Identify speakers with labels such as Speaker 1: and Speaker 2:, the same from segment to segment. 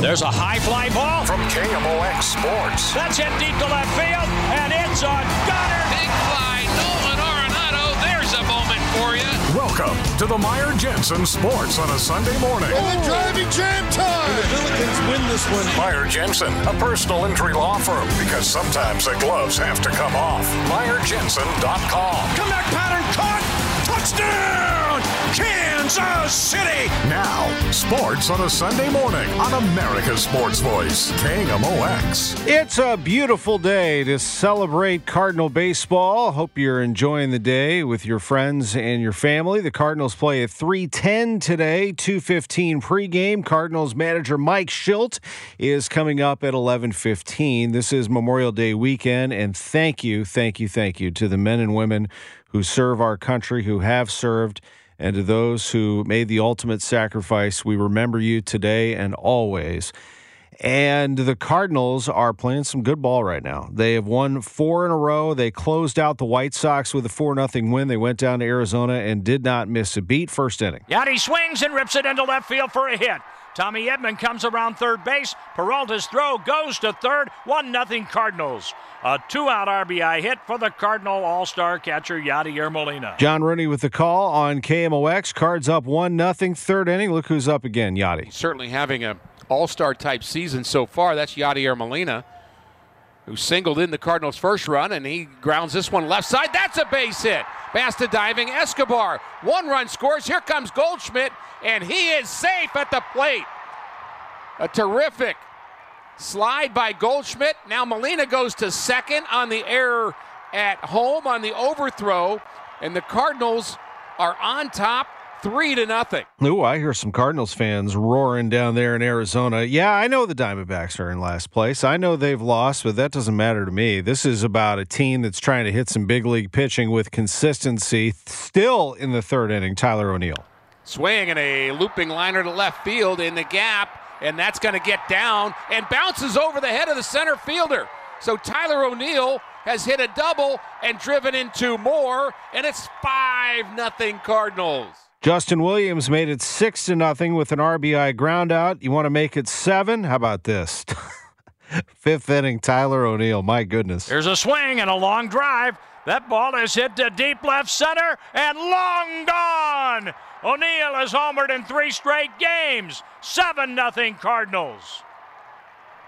Speaker 1: There's a high fly ball
Speaker 2: from KMOX Sports.
Speaker 1: That's hit deep to left field, and it's a gunner.
Speaker 3: Big fly, Nolan Arenado. There's a moment for you.
Speaker 2: Welcome to the Meyer Jensen Sports on a Sunday morning.
Speaker 4: Oh, and driving jam time.
Speaker 5: the Billikens win this one.
Speaker 2: Meyer Jensen, a personal injury law firm, because sometimes the gloves have to come off. MeyerJensen.com.
Speaker 1: Comeback pattern caught. Touchdown! Kansas City!
Speaker 2: Now, sports on a Sunday morning on America's Sports Voice, KMOX.
Speaker 6: It's a beautiful day to celebrate Cardinal baseball. Hope you're enjoying the day with your friends and your family. The Cardinals play at 3:10 today, 2:15 pregame. Cardinals manager Mike Shildt is coming up at 11:15. This is Memorial Day weekend and thank you, thank you, thank you to the men and women who serve our country, who have served, and to those who made the ultimate sacrifice. We remember you today and always. And the Cardinals are playing some good ball right now. They have won four in a row. They closed out the White Sox with a 4 0 win. They went down to Arizona and did not miss a beat first inning.
Speaker 1: Yadi swings and rips it into left field for a hit. Tommy Edman comes around third base. Peralta's throw goes to third. 1 0 Cardinals. A two out RBI hit for the Cardinal All Star catcher Yadier Molina.
Speaker 6: John Rooney with the call on KMOX. Cards up 1 0. Third inning. Look who's up again, Yadi.
Speaker 7: Certainly having a all star type season so far. That's Yadier Molina, who singled in the Cardinals' first run, and he grounds this one left side. That's a base hit. Basta diving Escobar. One run scores. Here comes Goldschmidt, and he is safe at the plate. A terrific slide by Goldschmidt. Now Molina goes to second on the error at home on the overthrow, and the Cardinals are on top three to nothing.
Speaker 6: Ooh, I hear some Cardinals fans roaring down there in Arizona. Yeah, I know the Diamondbacks are in last place. I know they've lost, but that doesn't matter to me. This is about a team that's trying to hit some big league pitching with consistency. Still in the third inning, Tyler O'Neill.
Speaker 7: Swing and a looping liner to left field in the gap, and that's going to get down and bounces over the head of the center fielder. So Tyler O'Neill has hit a double and driven in two more, and it's 5 nothing Cardinals.
Speaker 6: Justin Williams made it six to nothing with an RBI groundout. You want to make it seven? How about this? Fifth inning, Tyler O'Neill. My goodness.
Speaker 1: There's a swing and a long drive. That ball is hit to deep left center and long gone. O'Neill has homered in three straight games. Seven nothing Cardinals.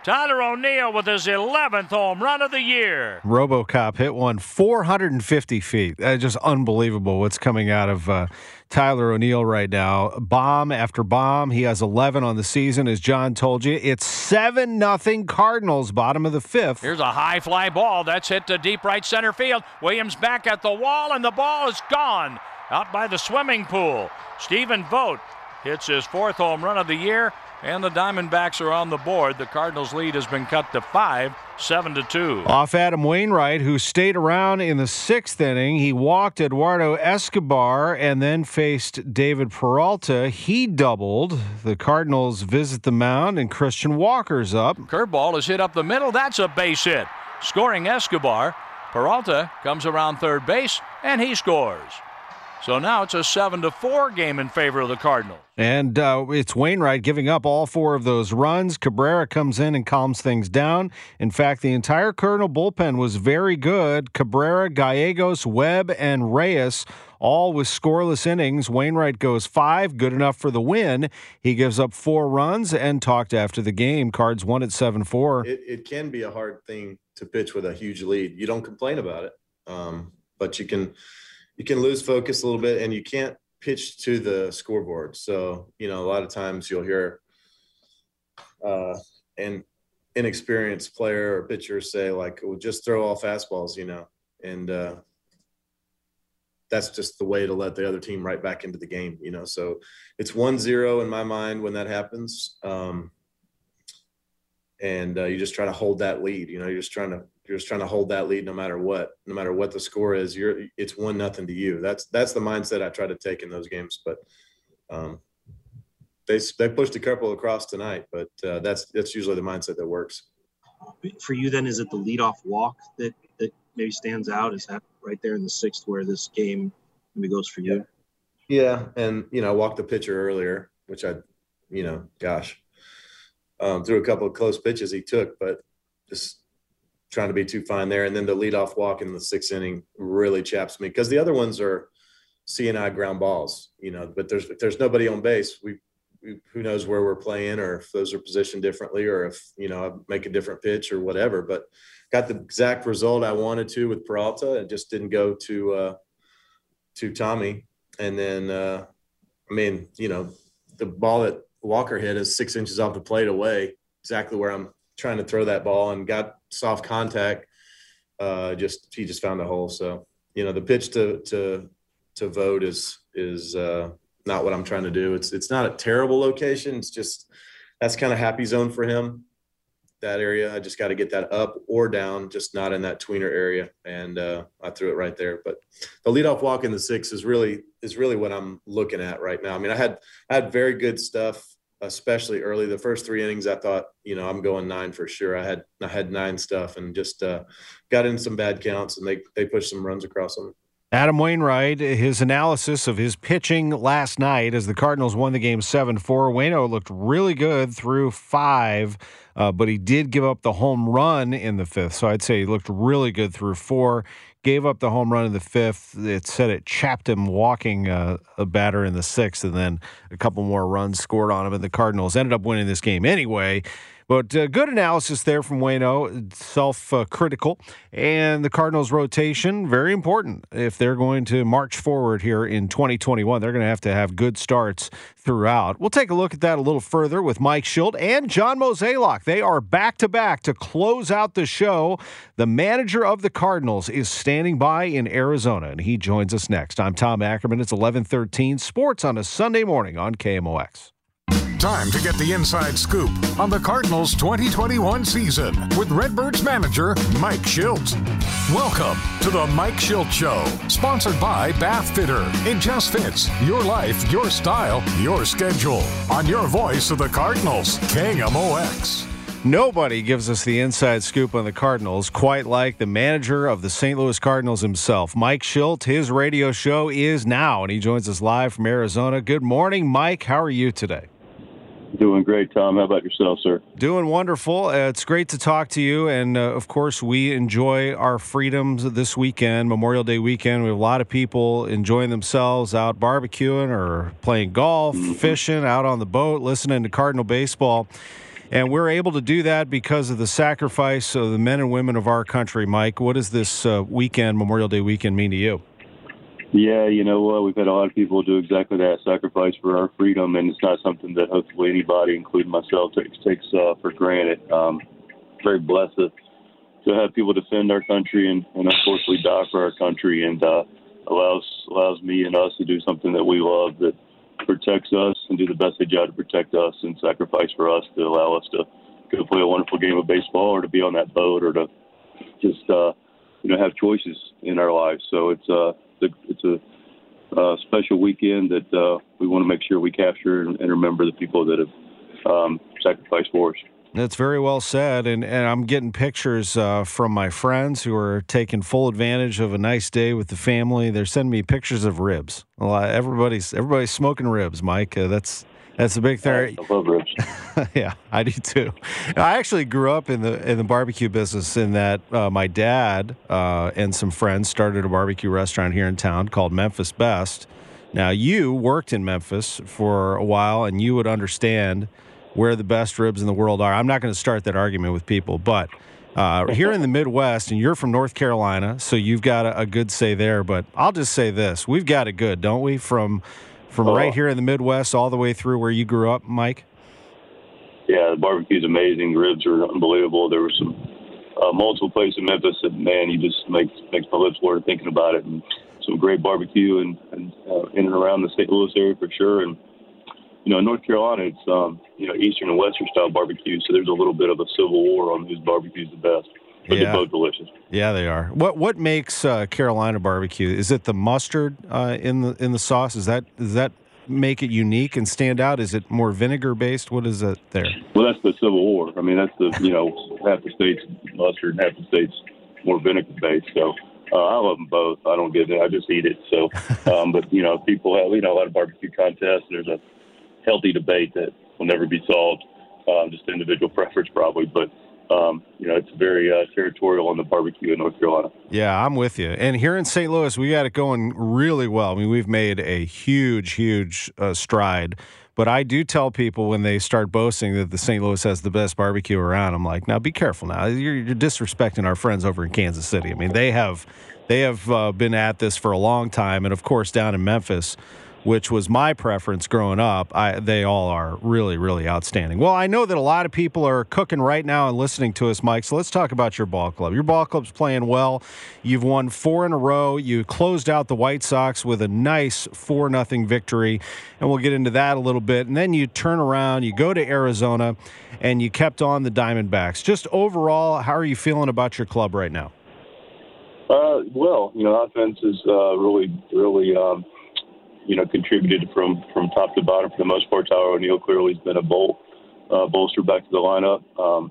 Speaker 1: Tyler O'Neill with his 11th home run of the year.
Speaker 6: Robocop hit one 450 feet. Uh, just unbelievable what's coming out of uh, Tyler O'Neill right now. Bomb after bomb. He has 11 on the season, as John told you. It's 7 nothing Cardinals, bottom of the fifth.
Speaker 1: Here's a high fly ball. That's hit to deep right center field. Williams back at the wall, and the ball is gone out by the swimming pool. Stephen Vogt hits his fourth home run of the year. And the Diamondbacks are on the board. The Cardinals' lead has been cut to five, seven to two.
Speaker 6: Off Adam Wainwright, who stayed around in the sixth inning. He walked Eduardo Escobar and then faced David Peralta. He doubled. The Cardinals visit the mound, and Christian Walker's up.
Speaker 1: Curveball is hit up the middle. That's a base hit. Scoring Escobar. Peralta comes around third base, and he scores. So now it's a seven to four game in favor of the Cardinals.
Speaker 6: And uh, it's Wainwright giving up all four of those runs. Cabrera comes in and calms things down. In fact, the entire Cardinal bullpen was very good. Cabrera, Gallegos, Webb, and Reyes all with scoreless innings. Wainwright goes five, good enough for the win. He gives up four runs and talked after the game. Cards won at 7 4.
Speaker 5: It, it can be a hard thing to pitch with a huge lead. You don't complain about it, um, but you can you can lose focus a little bit and you can't pitch to the scoreboard. So, you know, a lot of times you'll hear uh, an inexperienced player or pitcher say, like, well, just throw all fastballs, you know, and uh, that's just the way to let the other team right back into the game, you know. So it's one zero in my mind when that happens. Um, and uh, you just try to hold that lead, you know, you're just trying to you're just trying to hold that lead no matter what no matter what the score is you're it's one nothing to you. That's that's the mindset i try to take in those games but um, they they pushed a couple across tonight but uh, that's that's usually the mindset that works.
Speaker 8: For you then is it the leadoff walk that that maybe stands out? Is that right there in the sixth where this game maybe goes for you?
Speaker 5: Yeah. And you know i walked the pitcher earlier which i you know gosh um, threw a couple of close pitches he took but just trying to be too fine there. And then the leadoff walk in the sixth inning really chaps me because the other ones are seeing-eye ground balls, you know. But there's if there's nobody on base, we, we, who knows where we're playing or if those are positioned differently or if you know I make a different pitch or whatever. But got the exact result I wanted to with Peralta. It just didn't go to uh, to Tommy. And then uh, I mean, you know, the ball that Walker hit is six inches off the plate away, exactly where I'm trying to throw that ball and got soft contact. Uh, just he just found a hole. So you know the pitch to to to Vogt is is uh, not what I'm trying to do. It's it's not a terrible location. It's just that's kind of happy zone for him. That area, I just got to get that up or down, just not in that tweener area, and uh, I threw it right there. But the leadoff walk in the six is really is really what I'm looking at right now. I mean, I had I had very good stuff especially early. The first three innings, I thought, you know, I'm going nine for sure. I had I had nine stuff and just uh, got in some bad counts, and they they pushed some runs across them.
Speaker 6: Adam Wainwright, his analysis of his pitching last night as the Cardinals won the game 7 4. Wayno looked really good through five, uh, but he did give up the home run in the fifth. So I'd say he looked really good through four gave up the home run in the fifth. It said it chapped him walking uh, a batter in the sixth, and then a couple more runs scored on him, and the Cardinals ended up winning this game anyway. But uh, good analysis there from Wayno, self uh, critical. And the Cardinals' rotation, very important. If they're going to march forward here in 2021, they're going to have to have good starts throughout. We'll take a look at that a little further with Mike Shildt and John Mozeliak. They are back to back to close out the show. The manager of the Cardinals is standing by in Arizona, and he joins us next. I'm Tom Ackerman. It's 1113 Sports on a Sunday morning on KMOX.
Speaker 2: Time to get the inside scoop on the Cardinals 2021 season with Redbirds manager Mike Shildt. Welcome to the Mike Shildt Show, sponsored by Bath Fitter. It just fits your life, your style, your schedule. On your voice of the Cardinals, KMOX.
Speaker 6: Nobody gives us the inside scoop on the Cardinals quite like the manager of the St. Louis Cardinals himself, Mike Shildt. His radio show is now, and he joins us live from Arizona. Good morning, Mike. How are you today?
Speaker 9: Doing great, Tom. How about yourself, sir?
Speaker 6: Doing wonderful. Uh, it's great to talk to you. And uh, of course, we enjoy our freedoms this weekend, Memorial Day weekend. We have a lot of people enjoying themselves out barbecuing or playing golf, mm-hmm. fishing, out on the boat, listening to Cardinal baseball. And we're able to do that because of the sacrifice of the men and women of our country. Mike, what does this uh, weekend, Memorial Day weekend, mean to you?
Speaker 9: Yeah, you know what? We've had a lot of people do exactly that, sacrifice for our freedom, and it's not something that hopefully anybody, including myself, takes takes uh, for granted. Um, very blessed to, have people defend our country and, and unfortunately die for our country, and uh, allows allows me and us to do something that we love that protects us and do the best they job to protect us and sacrifice for us to allow us to go play a wonderful game of baseball or to be on that boat or to just uh, you know have choices in our lives. So it's uh, it's a uh, special weekend that uh, we want to make sure we capture and, and remember the people that have um, sacrificed for us.
Speaker 6: That's very well said, and, and I'm getting pictures uh, from my friends who are taking full advantage of a nice day with the family. They're sending me pictures of ribs. everybody's everybody's smoking ribs, Mike. Uh, that's that's the big thing.
Speaker 9: I love ribs.
Speaker 6: yeah, I do too. I actually grew up in the in the barbecue business. In that uh, my dad uh, and some friends started a barbecue restaurant here in town called Memphis Best. Now you worked in Memphis for a while, and you would understand where the best ribs in the world are. I'm not going to start that argument with people, but uh, here in the Midwest, and you're from North Carolina, so you've got a, a, good say there. But I'll just say this: we've got it good, don't we? From from oh. right here in the Midwest all the way through where you grew up, Mike.
Speaker 9: Yeah, the barbecue's amazing. The ribs are unbelievable. There were some uh, multiple places in Memphis that man, you just makes makes my lips water thinking about it. And some great barbecue and, and uh, in and around the St. Louis area for sure. And you know, in North Carolina, it's um, you know Eastern and Western style barbecue, so there's a little bit of a civil war on whose barbecue is the best. But yeah. they're both delicious.
Speaker 6: Yeah, they are. What what makes uh, Carolina barbecue? Is it the mustard uh, in the in the sauce? Is that does that make it unique and stand out? Is it more vinegar based? What is it there?
Speaker 9: Well, that's the Civil War. I mean, that's the you know half the states mustard and half the states more vinegar based. So uh, I love them both. I don't get it. I just eat it. So, um, but you know, people have you know a lot of barbecue contests. There's a healthy debate that will never be solved. Um, just individual preference, probably, but um, you know, it's very uh, territorial on the barbecue in North Carolina.
Speaker 6: Yeah, I'm with you. And here in St. Louis, we got it going really well. I mean, we've made a huge, huge uh, stride. But I do tell people when they start boasting that the St. Louis has the best barbecue around, I'm like, now be careful. Now you're, you're disrespecting our friends over in Kansas City. I mean, they have they have uh, been at this for a long time, and of course down in Memphis which was my preference growing up, I, they all are really, really outstanding. Well, I know that a lot of people are cooking right now and listening to us, Mike. So let's talk about your ball club. Your ball club's playing well. You've won four in a row. You closed out the White Sox with a nice four nothing victory, and we'll get into that a little bit. And then you turn around, you go to Arizona, and you kept on the Diamondbacks. Just overall, how are you feeling about your club right now?
Speaker 9: Uh, well, you know, offense is uh, really, really. Um, you know, contributed from from top to bottom for the most part. Tyler O'Neill clearly has been a bolt, uh, bolster back to the lineup. Um,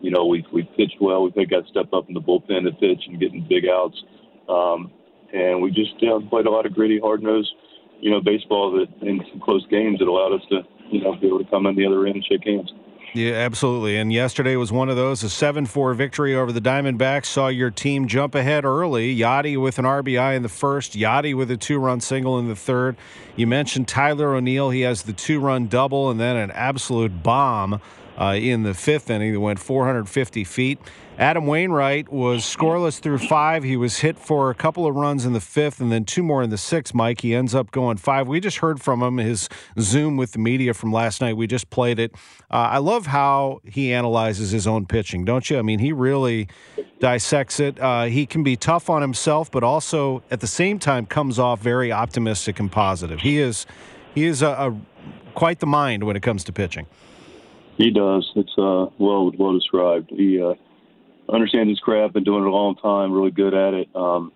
Speaker 9: you know, we've we've pitched well. We've got to step up in the bullpen to pitch and getting big outs. Um, and we just know, played a lot of gritty, hard nosed, you know, baseball that in some close games that allowed us to, you know, be able to come in the other end and shake hands.
Speaker 6: Yeah, absolutely. And yesterday was one of those. A 7 4 victory over the Diamondbacks saw your team jump ahead early. Yadi with an RBI in the first, Yadi with a two run single in the third. You mentioned Tyler O'Neill. He has the two run double and then an absolute bomb uh, in the fifth inning that went 450 feet. Adam Wainwright was scoreless through five. He was hit for a couple of runs in the fifth and then two more in the sixth, Mike. He ends up going five. We just heard from him, his Zoom with the media from last night. We just played it. Uh, I love how he analyzes his own pitching, don't you? I mean, he really dissects it. Uh, he can be tough on himself, but also at the same time comes off very optimistic and positive. He is, he is a, a quite the mind when it comes to pitching.
Speaker 9: He does. It's uh, well well described. He uh, understands his craft, been doing it a long time, really good at it. Um,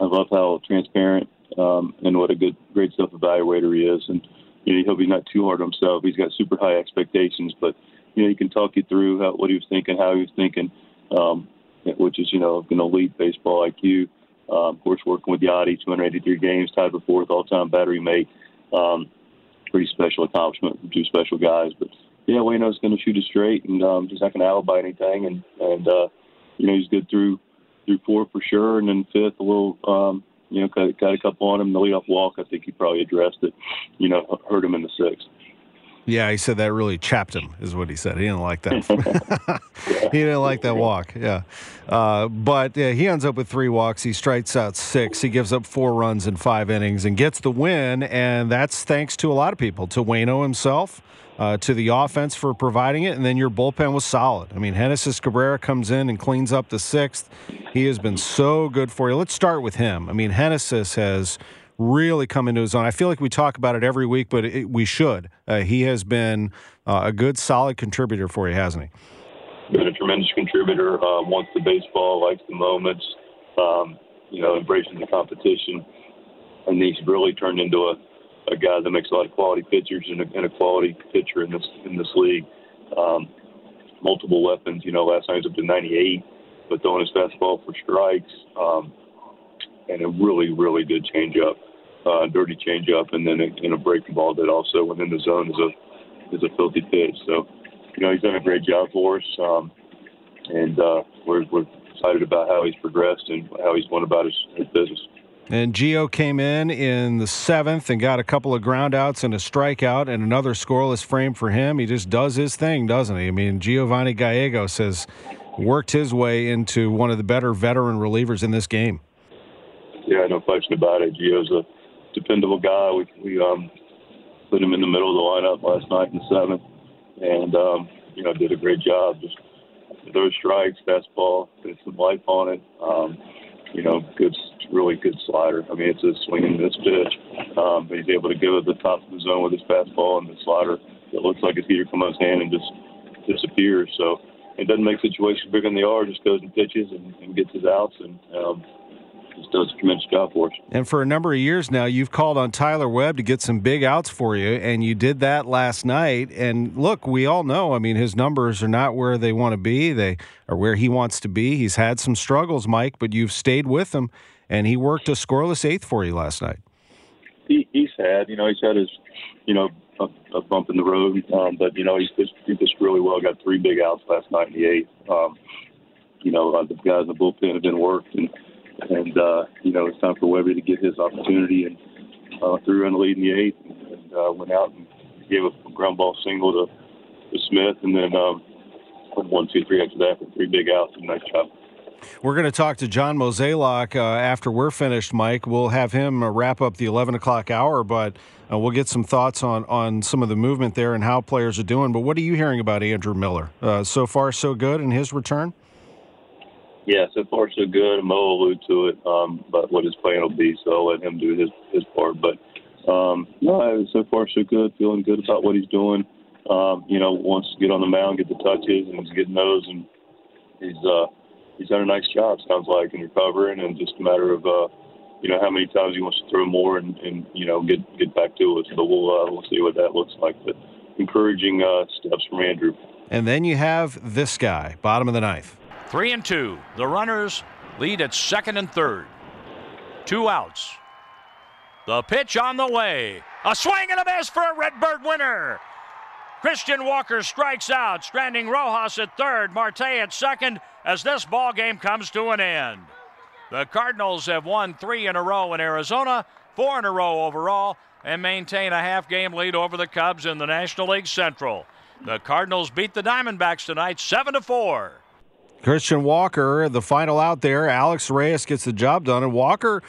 Speaker 9: I love how transparent um, and what a good, great self evaluator he is. And you know, he'll be not too hard on himself. He's got super high expectations, but you know, he can talk you through how, what he was thinking, how he was thinking, um, which is you know an elite baseball IQ. Um, of course, working with Yadi, 283 games, tied for fourth all-time battery mate. Um, pretty special accomplishment from two special guys, but yeah, Wayno's going to shoot it straight, and um, he's not going to alibi anything. And and uh, you know he's good through through four for sure, and then fifth a little. Um, you know, got, got a couple on him. The leadoff walk, I think he probably addressed it. You know, hurt him in the sixth.
Speaker 6: Yeah, he said that really chapped him, is what he said. He didn't like that. he didn't like that walk. Yeah, uh, but yeah, he ends up with three walks. He strikes out six. He gives up four runs in five innings and gets the win. And that's thanks to a lot of people, to Wayno himself, uh, to the offense for providing it, and then your bullpen was solid. I mean, Genesis Cabrera comes in and cleans up the sixth. He has been so good for you. Let's start with him. I mean, Genesis has really come into his own. I feel like we talk about it every week, but it, we should. Uh, he has been uh, a good, solid contributor for you, hasn't
Speaker 9: he? Been a tremendous contributor. Um, wants the baseball, likes the moments. Um, you know, embracing the competition, and he's really turned into a, a guy that makes a lot of quality pitchers and a, and a quality pitcher in this in this league. Um, multiple weapons. You know, last night was up to 98, but throwing his fastball for strikes, um, and a really, really good changeup, uh, dirty changeup, and then a, a breaking ball that also, when in the zone, is a is a filthy pitch. So, you know, he's done a great job for us, um, and uh, we're we're excited about how he's progressed and how he's went about his, his business.
Speaker 6: And Gio came in in the seventh and got a couple of groundouts and a strikeout and another scoreless frame for him. He just does his thing, doesn't he? I mean, Giovanni Gallegos has worked his way into one of the better veteran relievers in this game.
Speaker 9: Yeah, no question about it. Gio's a dependable guy. We, we um, put him in the middle of the lineup last night in the seventh, and um, you know did a great job. Just those strikes, fastball, put some life on it. Um, you know, good, really good slider. I mean, it's a swinging this pitch. Um, but he's able to give it the top of the zone with his fastball and the slider. It looks like it's either come out his hand and just disappears. So it doesn't make situations bigger than they are. Just goes and pitches and, and gets his outs and um, just does a tremendous job for us.
Speaker 6: And for a number of years now, you've called on Tyler Webb to get some big outs for you, and you did that last night. And look, we all know, I mean, his numbers are not where they want to be. They are where he wants to be. He's had some struggles, Mike, but you've stayed with him, and he worked a scoreless eighth for you last night.
Speaker 9: He, he's had, you know, he's had his, you know, a, a bump in the road, um, but you know, he's just, he just really well. Got three big outs last night in the eighth. Um, you know, uh, the guys in the bullpen have been worked and and uh, you know it's time for Webby to get his opportunity and uh, threw in the lead in the eighth and uh, went out and gave a ground ball single to, to Smith and then um, one two three after that for three big outs and nice job.
Speaker 6: We're going to talk to John Mozeliak uh, after we're finished, Mike. We'll have him uh, wrap up the 11 o'clock hour, but uh, we'll get some thoughts on, on some of the movement there and how players are doing. But what are you hearing about Andrew Miller? Uh, so far, so good in his return?
Speaker 9: Yeah, so far so good. Mo will allude to it, um, but what his plan will be, so I'll let him do his his part. But um, no, so far so good. Feeling good about what he's doing. Um, you know, wants to get on the mound, get the touches, and he's getting those, and he's uh, he's done a nice job. Sounds like in recovering, and just a matter of uh, you know how many times he wants to throw more and, and you know get get back to it. So we'll uh, we'll see what that looks like. But encouraging uh, steps from Andrew.
Speaker 6: And then you have this guy, bottom of the ninth.
Speaker 1: Three and two. The runners lead at second and third. Two outs. The pitch on the way. A swing and a miss for a Redbird winner. Christian Walker strikes out, stranding Rojas at third, Marte at second, as this ball game comes to an end. The Cardinals have won three in a row in Arizona, four in a row overall, and maintain a half game lead over the Cubs in the National League Central. The Cardinals beat the Diamondbacks tonight 7 to 4.
Speaker 6: Christian Walker, the final out there. Alex Reyes gets the job done, and Walker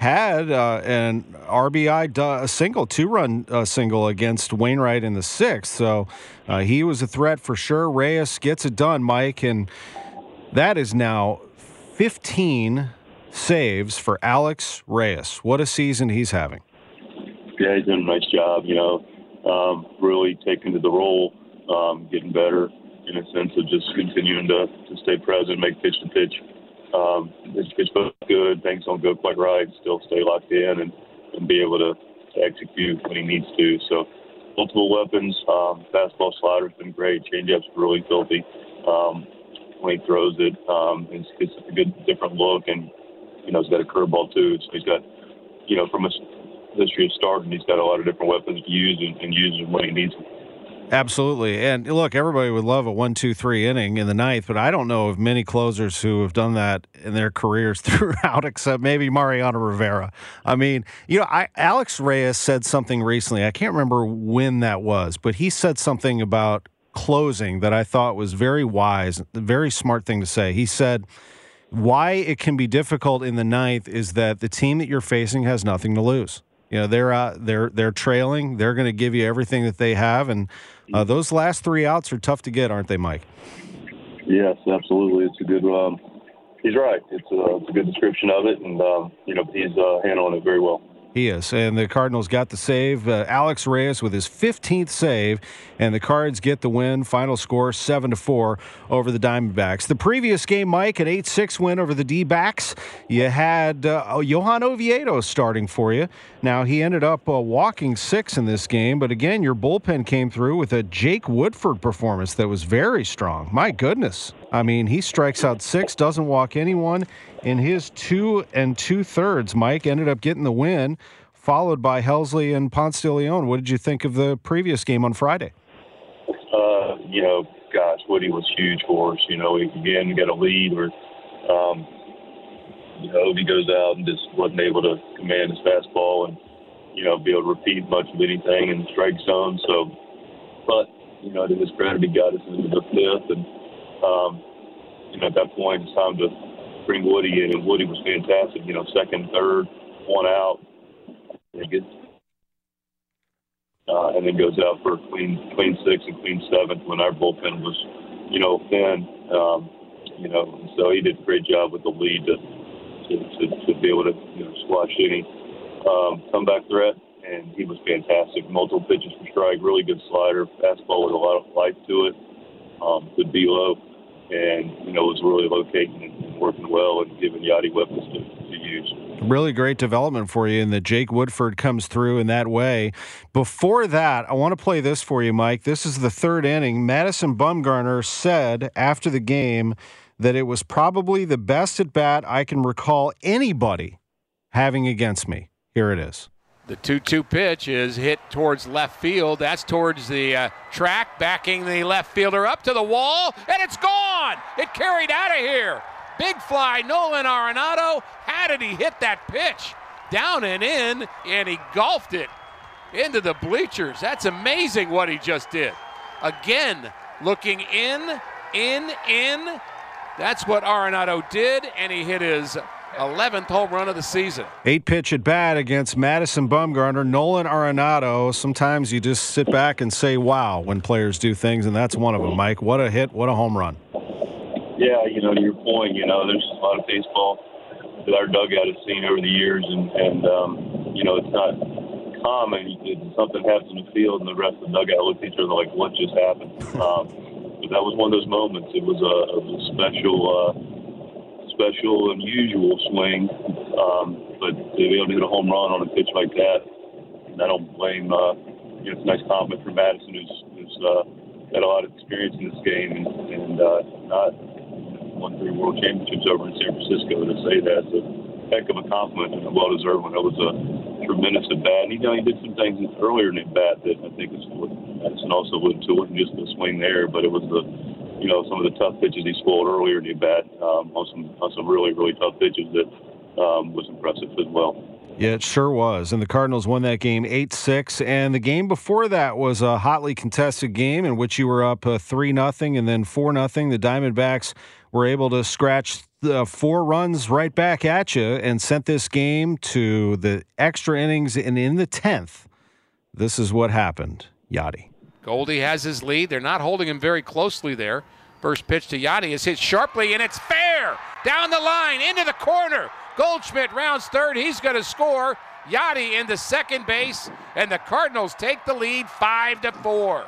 Speaker 6: had uh, an RBI du- single, two run uh, single against Wainwright in the sixth. So uh, he was a threat for sure. Reyes gets it done, Mike, and that is now 15 saves for Alex Reyes. What a season he's having.
Speaker 9: Yeah, he's done a nice job, you know, um, really taking to the role, um, getting better in a sense of just continuing to, to stay present, make pitch to pitch. Um, his pitch both good, things don't go quite right, still stay locked in and, and be able to, to execute when he needs to. So multiple weapons. Um, fastball slider's been great. Changeup's really filthy. Um, when he throws it, um, it's, it's a good different look, and you know he's got a curveball too. So he's got, you know, from a history of starting, he's got a lot of different weapons to use and, and use when he needs them.
Speaker 6: Absolutely. And look, everybody would love a one, two, three inning in the ninth, but I don't know of many closers who have done that in their careers throughout, except maybe Mariano Rivera. I mean, you know, I, Alex Reyes said something recently. I can't remember when that was, but he said something about closing that I thought was very wise, very smart thing to say. He said, why it can be difficult in the ninth is that the team that you're facing has nothing to lose. You know they're uh, they're they're trailing. They're going to give you everything that they have, and uh, those last three outs are tough to get, aren't they, Mike?
Speaker 9: Yes, absolutely. It's a good. Um, he's right. It's a, it's a good description of it, and um, you know he's uh, handling it very well.
Speaker 6: He is. And the Cardinals got the save. Uh, Alex Reyes with his 15th save, and the Cards get the win. Final score 7 to 4 over the Diamondbacks. The previous game, Mike, an 8 6 win over the D backs. You had uh, Johan Oviedo starting for you. Now, he ended up uh, walking six in this game, but again, your bullpen came through with a Jake Woodford performance that was very strong. My goodness. I mean, he strikes out six, doesn't walk anyone in his two and two thirds. Mike ended up getting the win, followed by Helsley and Ponce de Leon. What did you think of the previous game on Friday?
Speaker 9: Uh, you know, gosh, Woody was huge for us. You know, we again got a lead where, um, you know, he goes out and just wasn't able to command his fastball and, you know, be able to repeat much of anything in the strike zone. So, but, you know, to his credit, he got us into the fifth. And, um, you know, at that point, it's time to bring Woody in, and Woody was fantastic. You know, second, third, one out, uh, and then goes out for clean clean six and clean seventh when our bullpen was, you know, thin. Um, you know, so he did a great job with the lead to to, to, to be able to you know squash any um, comeback threat, and he was fantastic. Multiple pitches for strike, really good slider, fastball with a lot of life to it. Um, good low and you know was really locating and working well and giving Yadi weapons to, to use.
Speaker 6: Really great development for you, and that Jake Woodford comes through in that way. Before that, I want to play this for you, Mike. This is the third inning. Madison Bumgarner said after the game that it was probably the best at bat I can recall anybody having against me. Here it is.
Speaker 7: The 2 2 pitch is hit towards left field. That's towards the uh, track, backing the left fielder up to the wall, and it's gone. It carried out of here. Big fly, Nolan Arenado. How did he hit that pitch? Down and in, and he golfed it into the bleachers. That's amazing what he just did. Again, looking in, in, in. That's what Arenado did, and he hit his 11th home run of the season.
Speaker 6: Eight pitch at bat against Madison Bumgarner, Nolan Arenado. Sometimes you just sit back and say, wow, when players do things, and that's one of them, Mike. What a hit, what a home run.
Speaker 9: Yeah, you know, to your point, you know, there's a lot of baseball that our dugout has seen over the years, and, and um, you know, it's not common. Something happens in the field, and the rest of the dugout looks at each other like, what just happened? um, but that was one of those moments. It was a, a special. Uh, special, unusual swing. Um, but to be able to hit a home run on a pitch like that, I don't blame. Uh, you know, it's a nice compliment for Madison, who's, who's uh, got a lot of experience in this game and, and uh, not won three world championships over in San Francisco. To say that's a heck of a compliment and a well-deserved one. That was a tremendous at bat. And, you know, he did some things earlier in the bat that I think is what Madison also wouldn't to. It wasn't just the swing there, but it was the you know, some of the tough pitches he spoiled earlier in the bat um, on some on some really really tough pitches that um, was impressive as well.
Speaker 6: Yeah, it sure was. And the Cardinals won that game 8 6. And the game before that was a hotly contested game in which you were up uh, 3 0 and then 4 0. The Diamondbacks were able to scratch the four runs right back at you and sent this game to the extra innings. And in the 10th, this is what happened. Yadi.
Speaker 7: Goldie has his lead. They're not holding him very closely there. First pitch to Yadi is hit sharply, and it's fair. Down the line, into the corner. Goldschmidt rounds third. He's going to score. Yadi into second base, and the Cardinals take the lead five to four.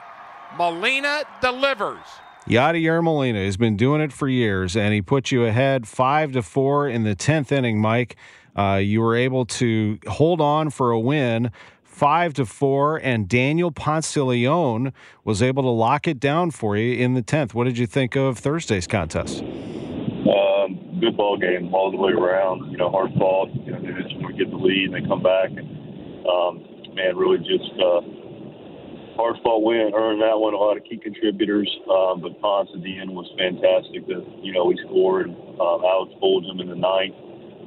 Speaker 7: Molina delivers.
Speaker 6: Yadier Molina has been doing it for years, and he put you ahead five to four in the tenth inning. Mike, uh, you were able to hold on for a win five to four, and Daniel Ponce de Leon was able to lock it down for you in the tenth. What did you think of Thursday's contest?
Speaker 9: Um, good ball game all the way around. You know, hard fought. You know, they just want to get the lead and they come back. And um, man, really just uh, hard fought win. Earned that one. A lot of key contributors, um, but Ponce at the end was fantastic. That you know he scored. Um, Alex him in the ninth.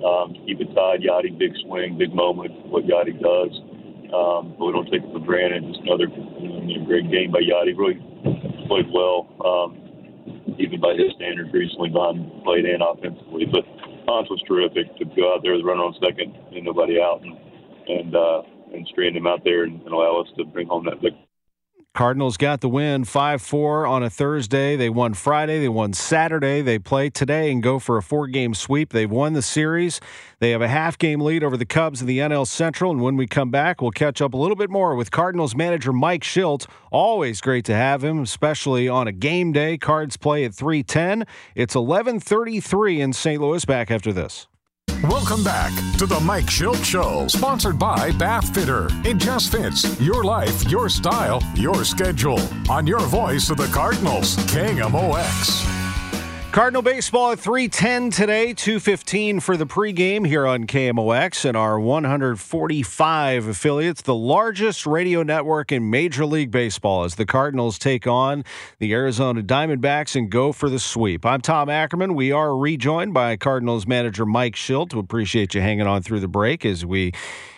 Speaker 9: Um, keep it tied. Yadi, big swing, big moment. What Yadi does. Um, but we don't take it for granted. Just another you know, great game by Yadi. Really played well, um, even by his standards recently. Gone played in offensively, but Ponce was terrific to go out there with runner on second and nobody out, and and uh, and strand him out there and, and allow us to bring home that victory.
Speaker 6: Cardinals got the win 5 4 on a Thursday. They won Friday. They won Saturday. They play today and go for a four game sweep. They've won the series. They have a half game lead over the Cubs in the NL Central. And when we come back, we'll catch up a little bit more with Cardinals manager Mike Shildt. Always great to have him, especially on a game day. Cards play at 310. It's 1133 in St. Louis. Back after this.
Speaker 2: Welcome back to the Mike Shildt Show, sponsored by Bath Fitter. It just fits your life, your style, your schedule. On your voice of the Cardinals, KMOX.
Speaker 6: Cardinal baseball at 310 today, 215 for the pregame here on KMOX and our 145 affiliates, the largest radio network in Major League Baseball as the Cardinals take on the Arizona Diamondbacks and go for the sweep. I'm Tom Ackerman. We are rejoined by Cardinals manager Mike Shildt. We appreciate you hanging on through the break as we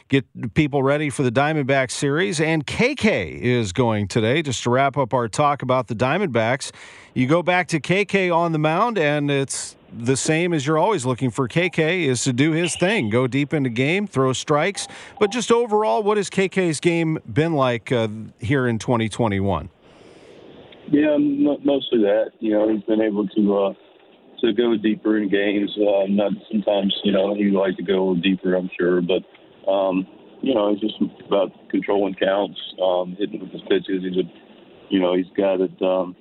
Speaker 6: get people ready for the Diamondback series. And KK is going today just to wrap up our talk about the Diamondbacks. You go back to KK on the mound, and it's the same as you're always looking for KK is to do his thing, go deep into game, throw strikes. But just overall, what has KK's game been like uh, here in 2021?
Speaker 9: Yeah, mostly that. You know, he's been able to uh, to go deeper in games. Uh, not sometimes, you know, he'd like to go deeper, I'm sure, but um, you know, it's just about controlling counts, um, hitting with his pitches. He's a, you know, he's got it, um,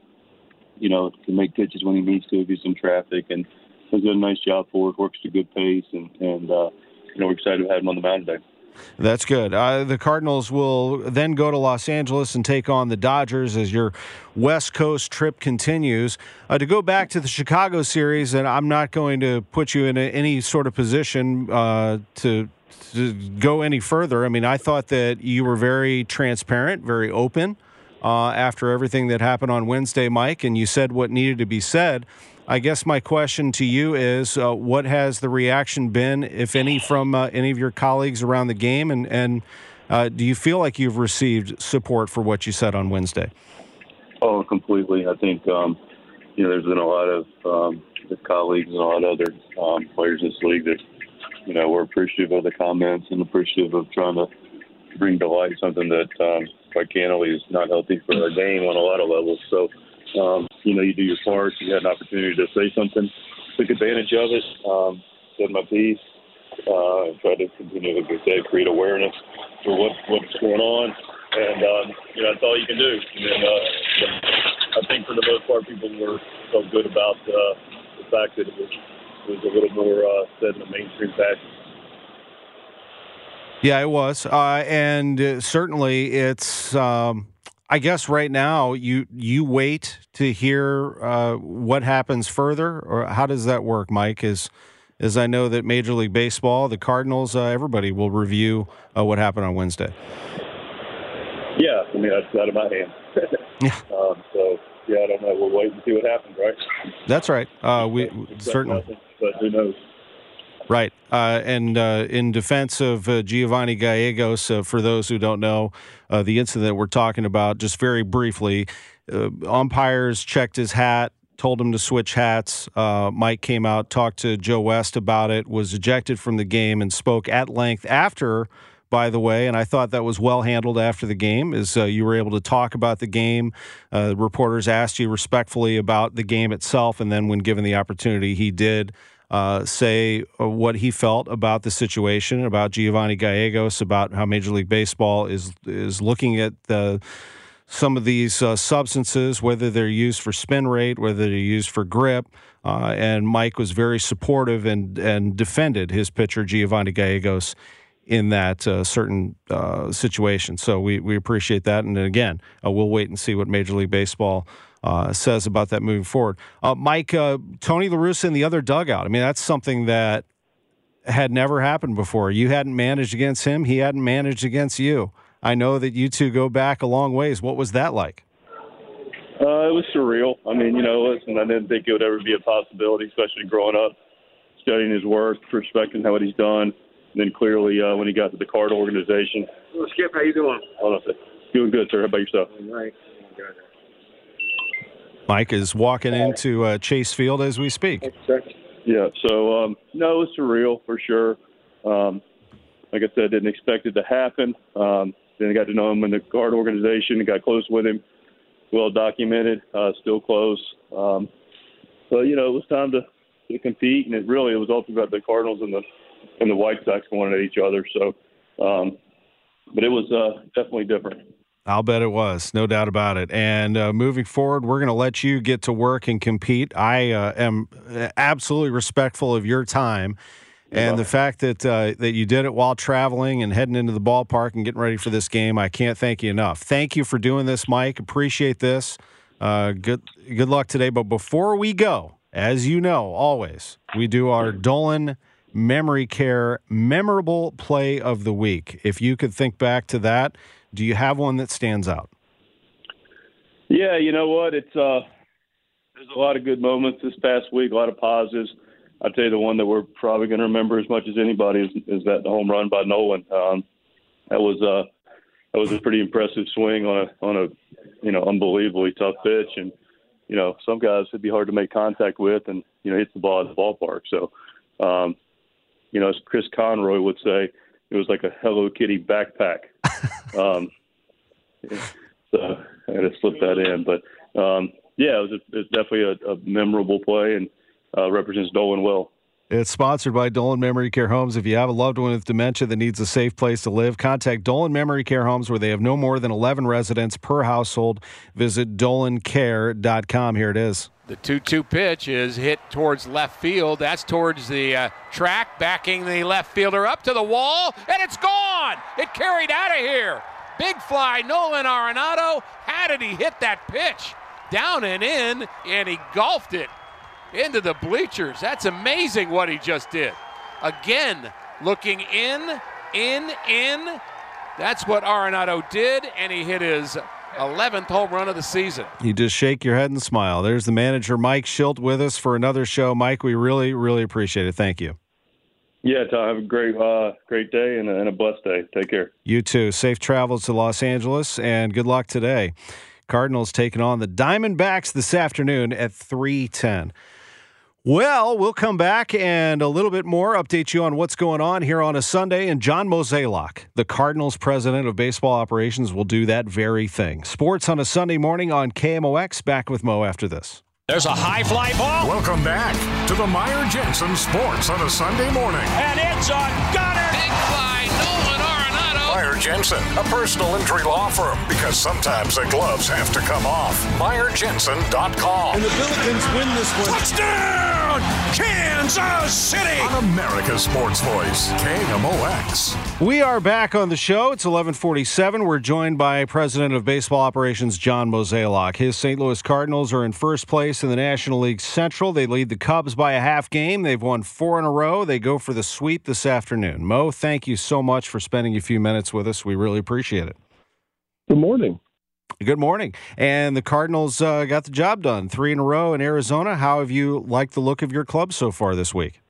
Speaker 9: you know, can make pitches when he needs to, do some traffic, and does a nice job for it. Works at a good pace, and and uh, you know, we're excited to have him on the mound today.
Speaker 6: That's good. Uh, the Cardinals will then go to Los Angeles and take on the Dodgers as your West Coast trip continues. Uh, to go back to the Chicago series, and I'm not going to put you in a, any sort of position uh, to to go any further, I mean, I thought that you were very transparent, very open uh, after everything that happened on Wednesday, Mike, and you said what needed to be said. I guess my question to you is uh, what has the reaction been, if any, from uh, any of your colleagues around the game? And, and uh, do you feel like you've received support for what you said on Wednesday?
Speaker 9: Oh, completely. I think, um, you know, there's been a lot of um, colleagues and a lot of other um, players in this league that you know, we're appreciative of the comments and appreciative of trying to bring to light something that, um, quite candidly, is not healthy for our game on a lot of levels. So, um, you know, you do your part. You had an opportunity to say something, took advantage of it, um, said my piece, uh, tried to continue, like I said, create awareness for what, what's going on. And, um, you know, that's all you can do. And uh, I think for the most part, people were felt good about uh, the fact that it was was a little more uh, said in the mainstream fashion.
Speaker 6: Yeah, it was, uh, and uh, certainly it's. Um, I guess right now you you wait to hear uh, what happens further, or how does that work, Mike? Is as I know that Major League Baseball, the Cardinals, uh, everybody will review uh, what happened on Wednesday.
Speaker 9: Yeah, I mean that's out of my hands. yeah. Um, so yeah, I don't know. We'll wait and see what happens, right?
Speaker 6: That's right. Uh, we certainly. Nothing
Speaker 9: but who knows?
Speaker 6: Right. Uh, and uh, in defense of uh, Giovanni Gallegos, uh, for those who don't know, uh, the incident we're talking about, just very briefly, uh, umpires checked his hat, told him to switch hats. Mike came out, talked to Joe West about it, was ejected from the game, and spoke at length after. By the way, and I thought that was well handled after the game. Is you were able to talk about the game. reporters asked you respectfully about the game itself, and then when given the opportunity, he did uh, say uh, what he felt about the situation, about Giovanni Gallegos, about how Major League Baseball is is looking at the some of these uh, substances, whether they're used for spin rate, whether they're used for grip. Uh, and Mike was very supportive and and defended his pitcher Giovanni Gallegos in that uh, certain uh, situation. So we we appreciate that. And again, uh, we'll wait and see what Major League Baseball uh, says about that moving forward. Uh, Mike, uh, Tony La Russa in the other dugout. I mean, that's something that had never happened before. You hadn't managed against him, he hadn't managed against you. I know that you two go back a long ways. What was that like?
Speaker 9: It was surreal. I mean, you know, listen, I didn't think it would ever be a possibility, especially growing up, studying his work, respecting what he's done. And then clearly, uh, when he got to the card organization.
Speaker 10: Well, Skip, how you doing?
Speaker 9: Hold on a. Doing good, sir. How about yourself?
Speaker 10: All right.
Speaker 6: Mike is walking into uh, Chase Field as we speak.
Speaker 9: Yeah, so um, no, it's surreal for sure. Um, like I said, didn't expect it to happen. Um, then I got to know him in the guard organization and got close with him. Well documented, uh, still close. Um, so you know, it was time to, to compete, and it really it was all about the Cardinals and the and the White Sox going at each other. So, um, but it was uh, definitely different.
Speaker 6: I'll bet it was, no doubt about it. And uh, moving forward, we're going to let you get to work and compete. I uh, am absolutely respectful of your time and the fact that uh, that you did it while traveling and heading into the ballpark and getting ready for this game. I can't thank you enough. Thank you for doing this, Mike. Appreciate this. Uh, good good luck today. But before we go, as you know, always we do our Dolan Memory Care memorable play of the week. If you could think back to that do you have one that stands out?
Speaker 9: Yeah, you know what? It's uh, there's a lot of good moments this past week, a lot of positives. I'll tell you the one that we're probably going to remember as much as anybody is, is that home run by Nolan. Um, that was uh, that was a pretty impressive swing on a on a you know unbelievably tough pitch, and you know some guys it'd be hard to make contact with, and you know hits the ball at the ballpark. So, um, you know, as Chris Conroy would say, it was like a Hello Kitty backpack. um, so I had to slip that in, but um, yeah, it was, a, it was definitely a, a, memorable play and uh, represents Dolan well.
Speaker 6: It's sponsored by Dolan Memory Care Homes. If you have a loved one with dementia that needs a safe place to live, contact Dolan Memory Care Homes where they have no more than 11 residents per household. Visit dolancare.com. Here it is.
Speaker 7: The 2 2 pitch is hit towards left field. That's towards the uh, track, backing the left fielder up to the wall, and it's gone. It carried out of here. Big fly, Nolan Arenado. How did he hit that pitch? Down and in, and he golfed it into the bleachers. That's amazing what he just did. Again, looking in, in, in. That's what Arenado did, and he hit his 11th home run of the season.
Speaker 6: You just shake your head and smile. There's the manager, Mike Shildt, with us for another show. Mike, we really, really appreciate it. Thank you.
Speaker 9: Yeah, Tom, have a great, uh, great day and a, and a blessed day. Take care.
Speaker 6: You too. Safe travels to Los Angeles, and good luck today. Cardinals taking on the Diamondbacks this afternoon at 310. Well, we'll come back and a little bit more update you on what's going on here on a Sunday. And John Mozeliak, the Cardinals president of baseball operations, will do that very thing. Sports on a Sunday morning on KMOX. Back with Mo after this.
Speaker 1: There's a high fly ball.
Speaker 2: Welcome back to the Meyer Jensen Sports on a Sunday morning.
Speaker 1: And it's a gunner.
Speaker 3: Big fly, Nolan Arenado.
Speaker 2: Meyer Jensen, a personal injury law firm, because sometimes the gloves have to come off. MeyerJensen.com.
Speaker 4: And the Billikens win this one.
Speaker 1: Touchdown! Kansas City!
Speaker 2: On America's Sports Voice, KMOX.
Speaker 6: We are back on the show. It's 1147. We're joined by President of Baseball Operations, John Mozeliak. His St. Louis Cardinals are in first place in the National League Central. They lead the Cubs by a half game. They've won four in a row. They go for the sweep this afternoon. Mo, thank you so much for spending a few minutes with us. We really appreciate it.
Speaker 10: Good morning.
Speaker 6: Good morning. And the Cardinals uh, got the job done. Three in a row in Arizona. How have you liked the look of your club so far this week?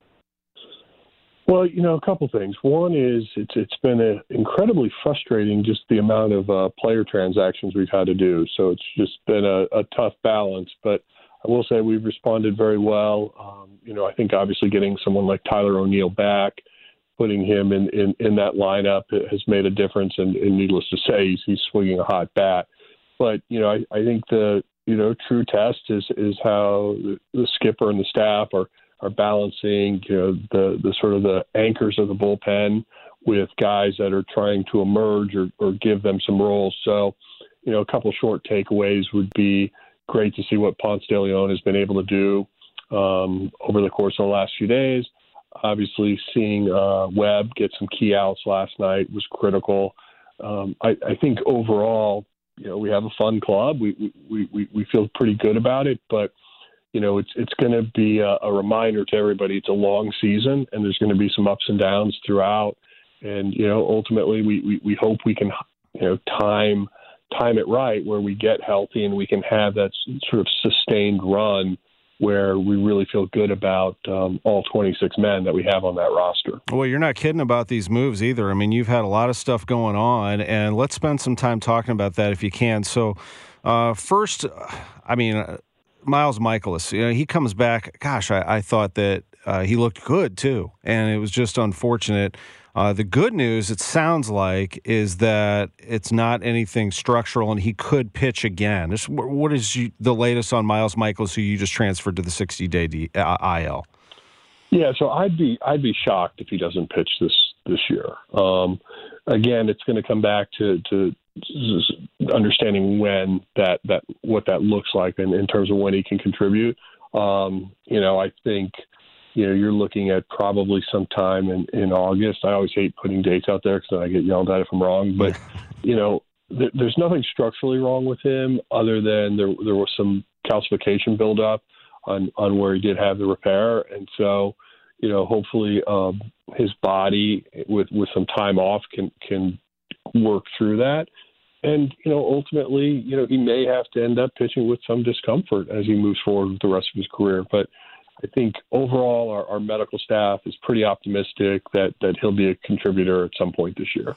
Speaker 10: Well, you know, a couple things. One is it's it's been a, incredibly frustrating just the amount of uh, player transactions we've had to do. So it's just been a, a tough balance. But I will say we've responded very well. Um, you know, I think obviously getting someone like Tyler O'Neill back, putting him in in, in that lineup has made a difference. And, and needless to say, he's, he's swinging a hot bat. But you know, I, I think the you know true test is is how the, skipper and the staff are are balancing you know the the sort of the anchors of the bullpen with guys that are trying to emerge or, or give them some roles. So, you know, a couple short takeaways would be great to see what Ponce de Leon has been able to do um, over the course of the last few days. Obviously, seeing uh, Webb get some key outs last night was critical. Um, I, I think overall, you know, we have a fun club. We we we, we feel pretty good about it, but you know, it's it's going to be a, a reminder to everybody. It's a long season, and there's going to be some ups and downs throughout. And you know, ultimately, we we, we hope we can you know time time it right where we get healthy and we can have that sort of sustained run where we really feel good about um, all 26 men that we have on that roster.
Speaker 6: Well, you're not kidding about these moves either. I mean, you've had a lot of stuff going on, and let's spend some time talking about that if you can. So, uh, first, I mean, uh, Miles Mikolas, you know, he comes back. Gosh, I, I thought that uh, he looked good too, and it was just unfortunate. Uh, the good news, it sounds like, is that it's not anything structural, and he could pitch again. What is you, the latest on Miles Mikolas, who you just transferred to the 60-day uh, IL?
Speaker 10: Yeah, so I'd be I'd be shocked if he doesn't pitch this this year. Um, again, it's going to come back to to understanding when that that what that looks like in, in terms of when he can contribute. Um, you know, I think you know you're looking at probably sometime in in August. I always hate putting dates out there because I get yelled at if I'm wrong. But you know, th- there's nothing structurally wrong with him other than there there was some calcification buildup on on where he did have the repair, and so you know hopefully um, his body with with some time off can can work through that. And you know, ultimately, you know, he may have to end up pitching with some discomfort as he moves forward with the rest of his career. But I think overall, our, our medical staff is pretty optimistic that that he'll be a contributor at some point this year.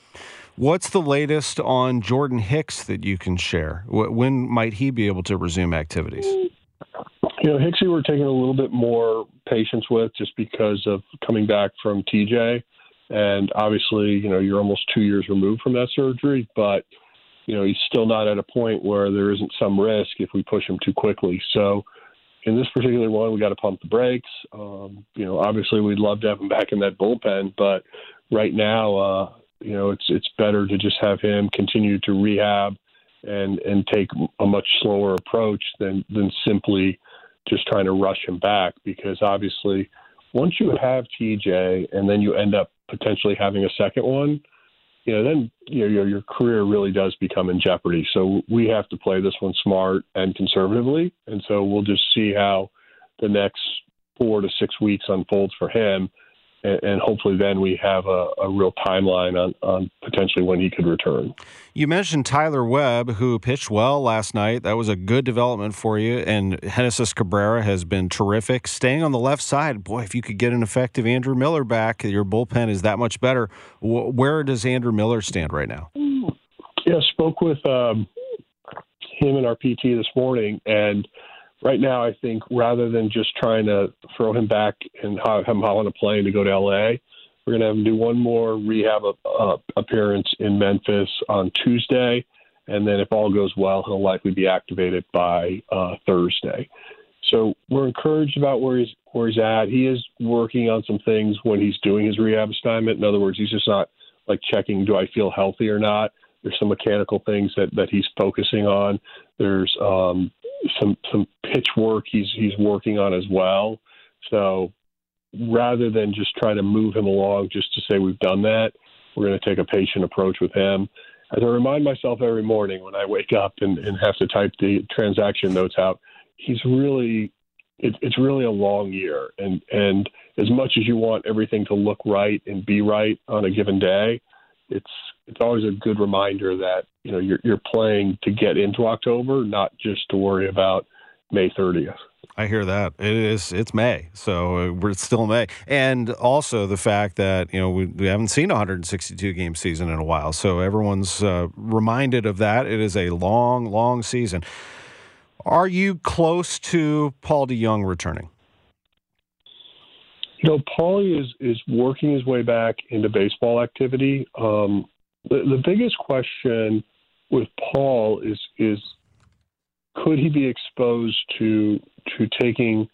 Speaker 6: What's the latest on Jordan Hicks that you can share? When might he be able to resume activities?
Speaker 10: You know, Hicksy, we're taking a little bit more patience with just because of coming back from TJ. And obviously, you know, you're almost two years removed from that surgery, but you know, he's still not at a point where there isn't some risk if we push him too quickly. So in this particular one, we got to pump the brakes. Um, you know, obviously we'd love to have him back in that bullpen, but right now, uh, you know, it's it's better to just have him continue to rehab and and take a much slower approach than than simply just trying to rush him back because obviously once you have TJ and then you end up potentially having a second one, you know, then you know, your your career really does become in jeopardy. So we have to play this one smart and conservatively, and so we'll just see how the next four to six weeks unfolds for him and, and hopefully then we have a, a, real timeline on, on potentially when he could return.
Speaker 6: You mentioned Tyler Webb, who pitched well last night. That was a good development for you. And Genesis Cabrera has been terrific. Staying on the left side, boy, if you could get an effective Andrew Miller back, your bullpen is that much better. Where does Andrew Miller stand right now?
Speaker 10: Yeah, spoke with um, him and our PT this morning, and – right now, I think rather than just trying to throw him back and have him on a plane to go to LA, we're going to have him do one more rehab appearance in Memphis on Tuesday. And then, if all goes well, he'll likely be activated by uh, Thursday. So we're encouraged about where he's where he's at. He is working on some things when he's doing his rehab assignment. In other words, he's just not like checking, do I feel healthy or not? There's some mechanical things that, that he's focusing on. There's um, some some pitch work he's he's working on as well. So rather than just try to move him along just to say we've done that, we're going to take a patient approach with him. As I remind myself every morning when I wake up and, and have to type the transaction notes out, he's really it, it's really a long year, and and as much as you want everything to look right and be right on a given day, it's it's always a good reminder that you know you're you're playing to get into October, not just to worry about May 30th.
Speaker 6: I hear that. It is. It's May, so uh, we're still May, and also the fact that you know we, we haven't seen a 162 game season in a while, so everyone's uh, reminded of that. It is a long, long season. Are you close to Paul DeJong returning?
Speaker 10: You know, Paulie is is working his way back into baseball activity. Um, the, the biggest question with Paul is is could he be exposed to to taking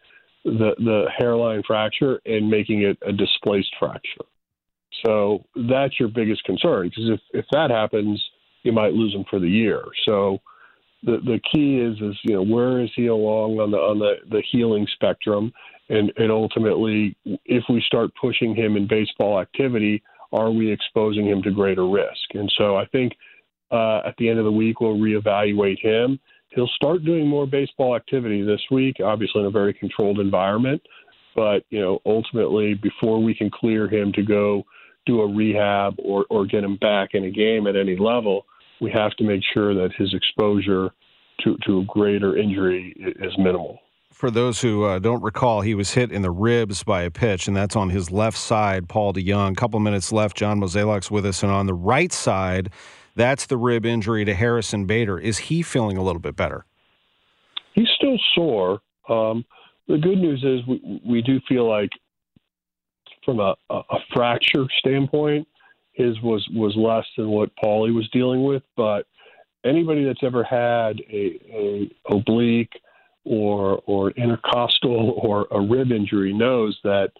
Speaker 10: the the hairline fracture and making it a displaced fracture? So that's your biggest concern because if if that happens, you might lose him for the year. So the the key is is you know where is he along on the on the the healing spectrum, and and ultimately if we start pushing him in baseball activity are we exposing him to greater risk? And so I think uh, at the end of the week, we'll reevaluate him. He'll start doing more baseball activity this week, obviously in a very controlled environment. But you know, ultimately, before we can clear him to go do a rehab or or get him back in a game at any level, we have to make sure that his exposure to to a greater injury is minimal
Speaker 6: for those who uh, don't recall, he was hit in the ribs by a pitch, and that's on his left side, Paul DeJong. Couple minutes left. John Mozeliak's with us, and on the right side, that's the rib injury to Harrison Bader. Is he feeling a little bit better?
Speaker 10: He's still sore. Um, the good news is we, we do feel like, from a, a fracture standpoint, his was was less than what Paulie was dealing with. But anybody that's ever had a, a oblique or or intercostal or a rib injury knows that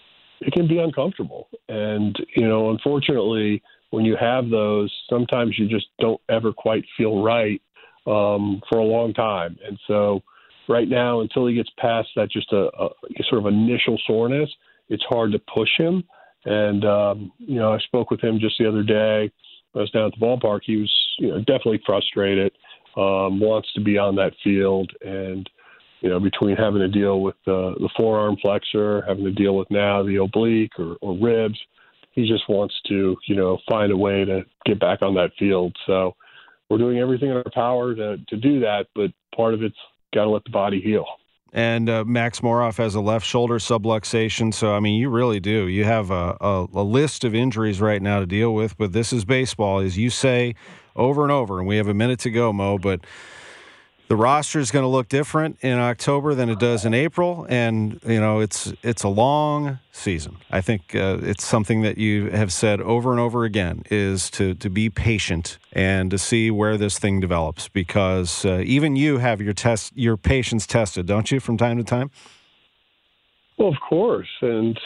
Speaker 10: it can be uncomfortable. And you know, unfortunately, when you have those, sometimes you just don't ever quite feel right um, for a long time. And so, right now, until he gets past that, just a, a sort of initial soreness, it's hard to push him. And um, you know, I spoke with him just the other day. I was down at the ballpark. He was, you know, definitely frustrated. Um, wants to be on that field, and you know, between having to deal with the, the forearm flexor, having to deal with now the oblique or, or ribs, he just wants to, you know, find a way to get back on that field. So we're doing everything in our power to to do that, but part of it's got to let the body heal.
Speaker 6: And uh, Max Moroff has a left shoulder subluxation. So, I mean, you really do. You have a, a, a, list of injuries right now to deal with, but this is baseball, as you say over and over. And we have a minute to go, Mo, but the roster is going to look different in October than it does in April, and you know it's it's a long season. I think uh, it's something that you have said over and over again is to to be patient and to see where this thing develops because uh, even you have your test your patience tested, don't you, from time to time?
Speaker 10: Well, of course, and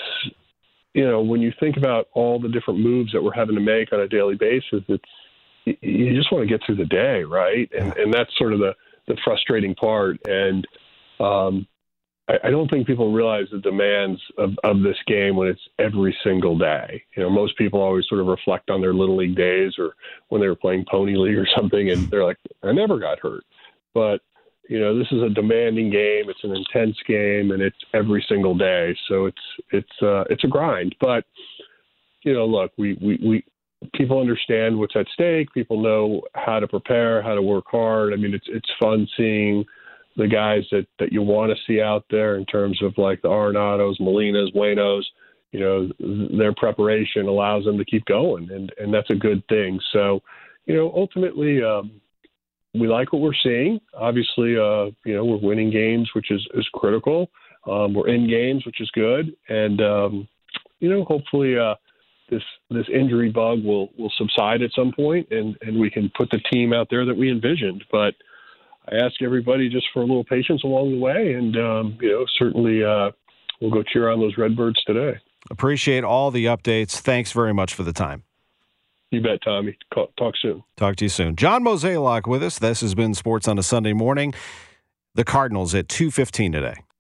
Speaker 10: you know when you think about all the different moves that we're having to make on a daily basis, it's you just want to get through the day, right? And and that's sort of the the frustrating part. And um, I, I don't think people realize the demands of, of this game when it's every single day. You know, most people always sort of reflect on their little league days or when they were playing pony league or something, and they're like, I never got hurt. But you know, this is a demanding game. It's an intense game, and it's every single day. So it's it's uh, it's a grind. But you know, look, we we we people understand what's at stake. People know how to prepare, how to work hard. I mean, it's it's fun seeing the guys that that you want to see out there in terms of like the Arenados, Molinas, Wainos. You know, their preparation allows them to keep going, and and that's a good thing. So, you know, ultimately. Um, we like what we're seeing. Obviously, uh, you know, we're winning games, which is, is critical. Um, we're in games, which is good. And, um, you know, hopefully, uh, this this injury bug will will subside at some point, and and we can put the team out there that we envisioned. But I ask everybody just for a little patience along the way, and um, you know certainly uh, we'll go cheer on those Redbirds today.
Speaker 6: Appreciate all the updates. Thanks very much for the time.
Speaker 10: You bet, Tommy. Talk soon.
Speaker 6: Talk to you soon. John Mozeliak with us. This has been Sports on a Sunday morning. The Cardinals at 2.15 today.